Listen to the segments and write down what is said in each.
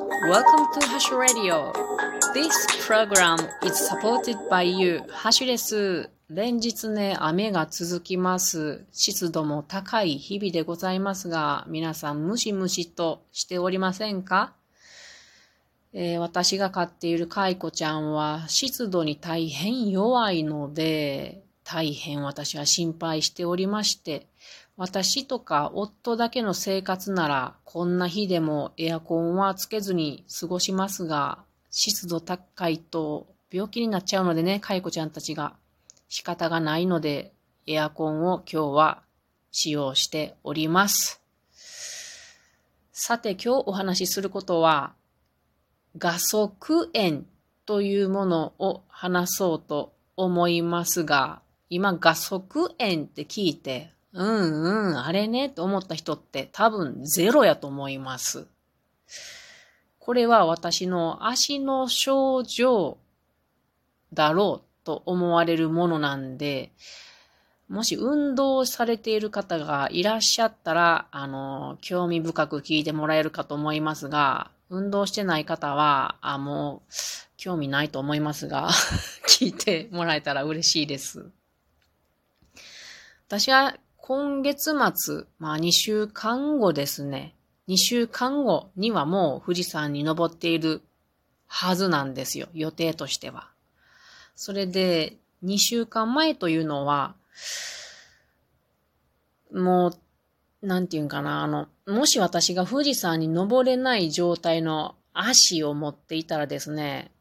Welcome to Hash Radio. This program is supported by you. ハシュです。連日ね、雨が続きます。湿度も高い日々でございますが、皆さんムシムシとしておりませんか、えー、私が飼っているカイコちゃんは湿度に大変弱いので、大変私は心配しておりまして、私とか夫だけの生活なら、こんな日でもエアコンはつけずに過ごしますが、湿度高いと病気になっちゃうのでね、かいこちゃんたちが仕方がないので、エアコンを今日は使用しております。さて今日お話しすることは、画側炎というものを話そうと思いますが、今画側炎って聞いて、うんうん、あれね、と思った人って多分ゼロやと思います。これは私の足の症状だろうと思われるものなんで、もし運動されている方がいらっしゃったら、あの、興味深く聞いてもらえるかと思いますが、運動してない方は、あ、もう、興味ないと思いますが、聞いてもらえたら嬉しいです。私は今月末、まあ2週間後ですね。2週間後にはもう富士山に登っているはずなんですよ。予定としては。それで、2週間前というのは、もう、なんていうんかな、あの、もし私が富士山に登れない状態の足を持っていたらですね、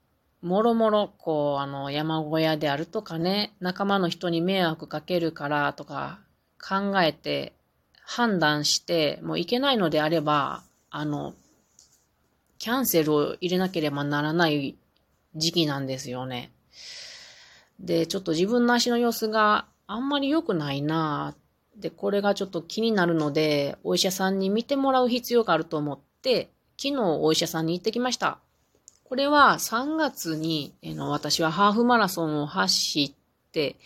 もろもろ、こう、あの、山小屋であるとかね、仲間の人に迷惑かけるからとか、考えて、判断して、もういけないのであれば、あの、キャンセルを入れなければならない時期なんですよね。で、ちょっと自分の足の様子があんまり良くないなで、これがちょっと気になるので、お医者さんに見てもらう必要があると思って、昨日お医者さんに行ってきました。これは3月に、えの私はハーフマラソンを走って、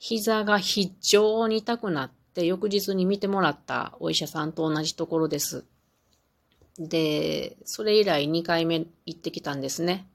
膝が非常に痛くなって、翌日に見てもらったお医者さんと同じところです。で、それ以来2回目行ってきたんですね。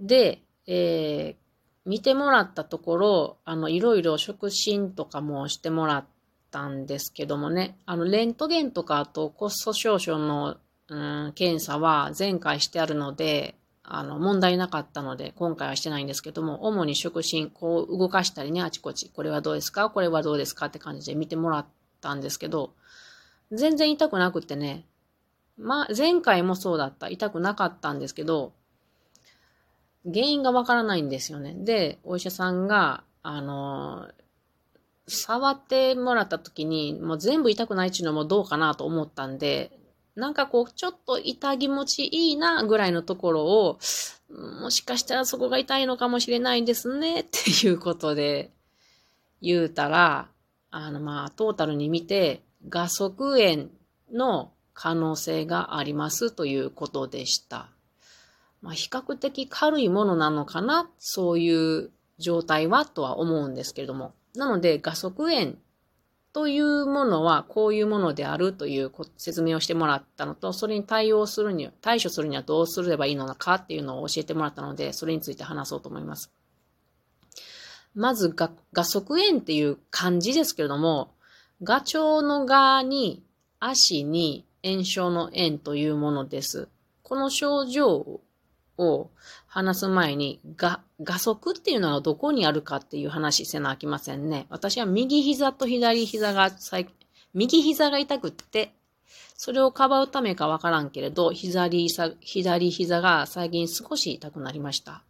で、えー、見てもらったところ、あの、いろいろ触診とかもしてもらったんですけどもね、あの、レントゲンとかあとコスト証書のうん、検査は前回してあるので、あの、問題なかったので、今回はしてないんですけども、主に触診、こう動かしたりね、あちこち、これはどうですか？これはどうですか？って感じで見てもらったんですけど、全然痛くなくってね、まあ、前回もそうだった。痛くなかったんですけど、原因がわからないんですよね。で、お医者さんが、あの、触ってもらった時に、もう全部痛くないっていうのもどうかなと思ったんで、なんかこう、ちょっと痛気持ちいいなぐらいのところを、もしかしたらそこが痛いのかもしれないですねっていうことで言うたら、あのまあ、トータルに見て、画側炎の可能性がありますということでした。まあ、比較的軽いものなのかな、そういう状態はとは思うんですけれども。なので、画側炎というものはこういうものであるという説明をしてもらったのと、それに対応するには、対処するにはどうすればいいのかっていうのを教えてもらったので、それについて話そうと思います。まず、画側炎っていう漢字ですけれども、ガチョウのガに足に炎症の炎というものです。この症状を話す前に、が、画足っていうのはどこにあるかっていう話せなあきませんね。私は右膝と左膝が最右膝が痛くって、それをかばうためかわからんけれど、左膝、左膝が最近少し痛くなりました。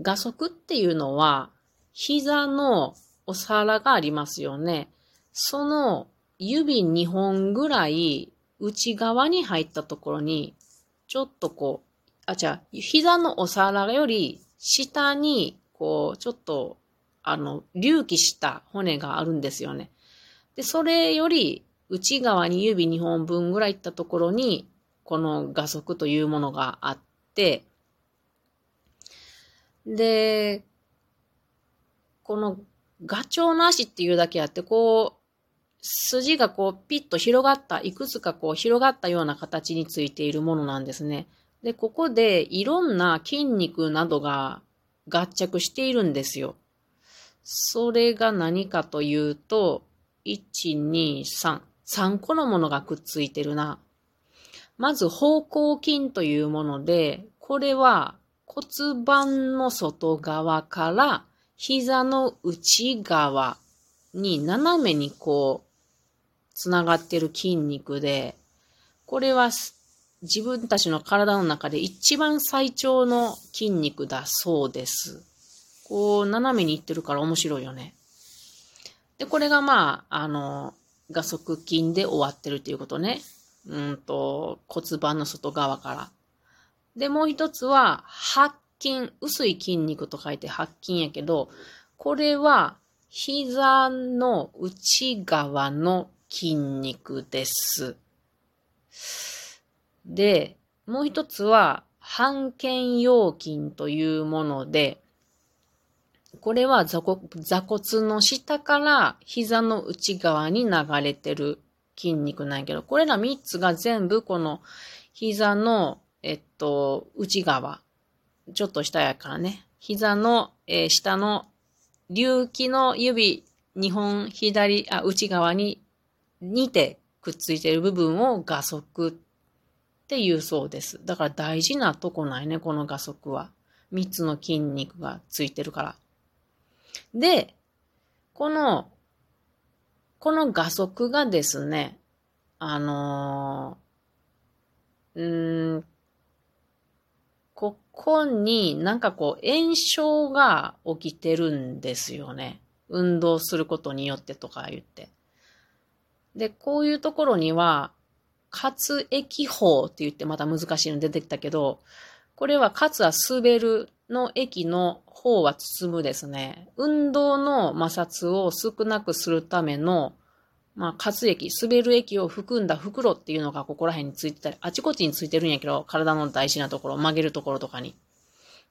画足っていうのは、膝のお皿がありますよね。その指2本ぐらい内側に入ったところに、ちょっとこう、あ、じゃあ、膝のお皿より下に、こう、ちょっと、あの、隆起した骨があるんですよね。で、それより内側に指2本分ぐらい行ったところに、この画足というものがあって、で、このガチョウの足っていうだけあって、こう、筋がこうピッと広がった、いくつかこう広がったような形についているものなんですね。で、ここでいろんな筋肉などが合着しているんですよ。それが何かというと、1、2、3。3個のものがくっついてるな。まず方向筋というもので、これは骨盤の外側から膝の内側に斜めにこう、つながってる筋肉で、これは自分たちの体の中で一番最長の筋肉だそうです。こう、斜めにいってるから面白いよね。で、これがまあ、あの、画側筋で終わってるっていうことね。うんと、骨盤の外側から。で、もう一つは、白筋、薄い筋肉と書いて白筋やけど、これは、膝の内側の筋肉です。で、もう一つは、半腱腰筋というもので、これは座骨の下から膝の内側に流れてる筋肉なんやけど、これら3つが全部この膝の、えっと、内側。ちょっと下やからね。膝の、えー、下の隆起の指2本左、あ、内側に似てくっついてる部分を画側っていうそうです。だから大事なとこないね、この画側は。3つの筋肉がついてるから。で、この、この画速がですね、あのー、うん、ここになんかこう炎症が起きてるんですよね。運動することによってとか言って。で、こういうところには、活液法って言ってまた難しいの出てきたけど、これは活は滑るの液の方は包むですね。運動の摩擦を少なくするための、まあ、活液、滑る液を含んだ袋っていうのがここら辺についてたり、あちこちについてるんやけど、体の大事なところ、曲げるところとかに。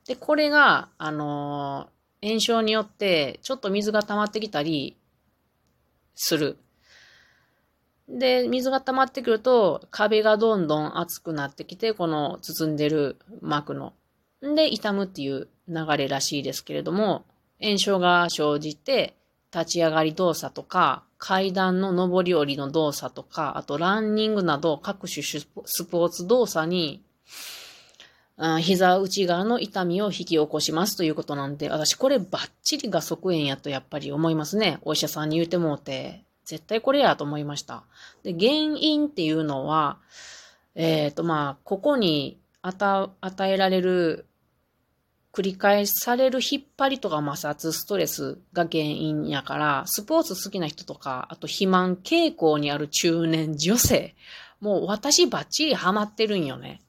で、これが、あのー、炎症によって、ちょっと水が溜まってきたりする。で、水が溜まってくると、壁がどんどん熱くなってきて、この包んでる膜の。で、痛むっていう流れらしいですけれども、炎症が生じて、立ち上がり動作とか、階段の上り下りの動作とか、あとランニングなど各種スポーツ動作に、うん、膝内側の痛みを引き起こしますということなんで、私これバッチリが側炎やとやっぱり思いますね。お医者さんに言うてもうて、絶対これやと思いました。で、原因っていうのは、えっ、ー、とまあ、ここに与えられる繰り返される引っ張りとか摩擦、ストレスが原因やから、スポーツ好きな人とか、あと肥満傾向にある中年女性、もう私バッチリハマってるんよね。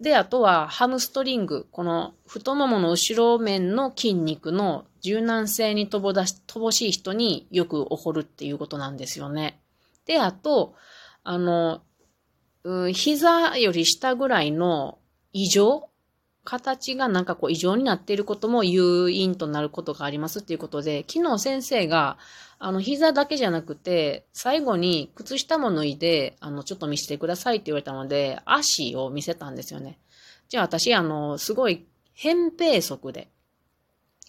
で、あとはハムストリング、この太ももの後ろ面の筋肉の柔軟性に乏し乏しい人によく起こるっていうことなんですよね。で、あと、あの、うん、膝より下ぐらいの異常形がなんかこう異常になっていることも誘因となることがありますっていうことで、昨日先生が、あの、膝だけじゃなくて、最後に靴下も脱いで、あの、ちょっと見せてくださいって言われたので、足を見せたんですよね。じゃあ私、あの、すごい扁平足で、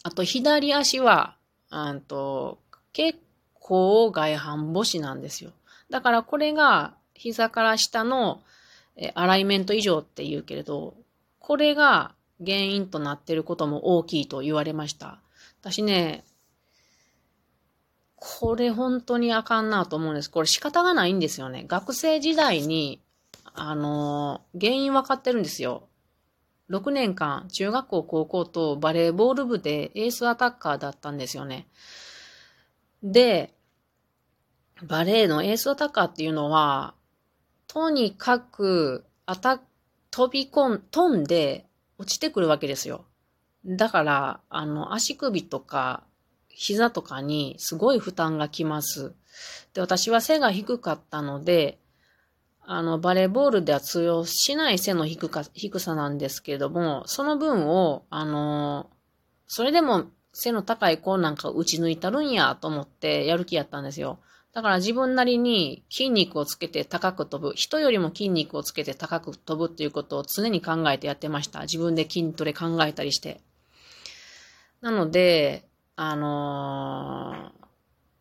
あと左足は、うんと、結構外反母趾なんですよ。だからこれが膝から下のえアライメント異常って言うけれど、これが原因となっていることも大きいと言われました。私ね、これ本当にあかんなと思うんです。これ仕方がないんですよね。学生時代に、あの、原因分かってるんですよ。6年間、中学校、高校とバレーボール部でエースアタッカーだったんですよね。で、バレーのエースアタッカーっていうのは、とにかくアタッ飛び込ん、飛んで落ちてくるわけですよ。だから、あの、足首とか膝とかにすごい負担がきます。で、私は背が低かったので、あの、バレーボールでは通用しない背の低か低さなんですけれども、その分を、あの、それでも背の高い子なんか打ち抜いたるんやと思ってやる気やったんですよ。だから自分なりに筋肉をつけて高く飛ぶ。人よりも筋肉をつけて高く飛ぶっていうことを常に考えてやってました。自分で筋トレ考えたりして。なので、あの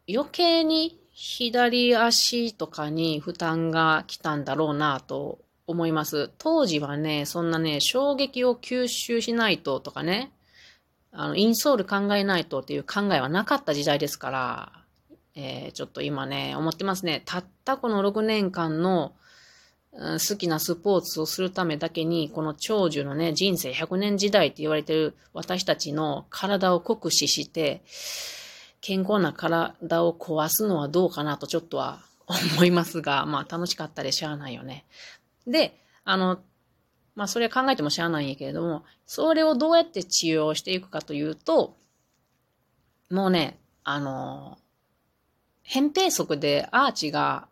ー、余計に左足とかに負担が来たんだろうなと思います。当時はね、そんなね、衝撃を吸収しないととかね、あの、インソール考えないとっていう考えはなかった時代ですから、えー、ちょっと今ね、思ってますね。たったこの6年間の、うん、好きなスポーツをするためだけに、この長寿のね、人生100年時代って言われてる私たちの体を酷使して、健康な体を壊すのはどうかなとちょっとは思いますが、まあ楽しかったでしゃあないよね。で、あの、まあそれは考えてもしゃあないんやけれども、それをどうやって治療していくかというと、もうね、あの、扁平足でアーチが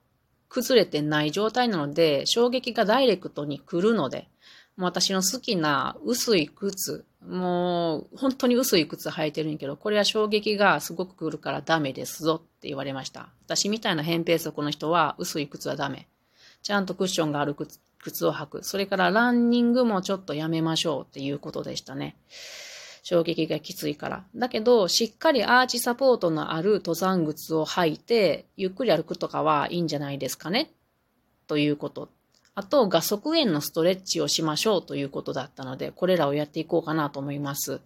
崩れてない状態なので、衝撃がダイレクトに来るので、もう私の好きな薄い靴、もう本当に薄い靴履いてるんやけど、これは衝撃がすごく来るからダメですぞって言われました。私みたいな扁平足の人は薄い靴はダメ。ちゃんとクッションがある靴靴を履く。それからランニングもちょっとやめましょうっていうことでしたね。衝撃がきついから。だけど、しっかりアーチサポートのある登山靴を履いて、ゆっくり歩くとかはいいんじゃないですかね。ということ。あと、画側炎のストレッチをしましょうということだったので、これらをやっていこうかなと思います。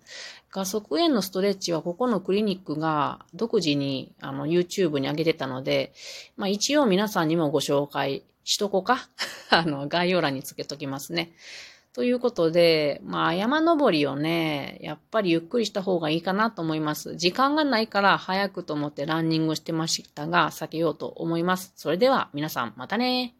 画側炎のストレッチは、ここのクリニックが独自にあの YouTube に上げてたので、まあ一応皆さんにもご紹介しとこうか。あの、概要欄につけときますね。ということで、まあ山登りをね、やっぱりゆっくりした方がいいかなと思います。時間がないから早くと思ってランニングしてましたが、避けようと思います。それでは皆さんまたね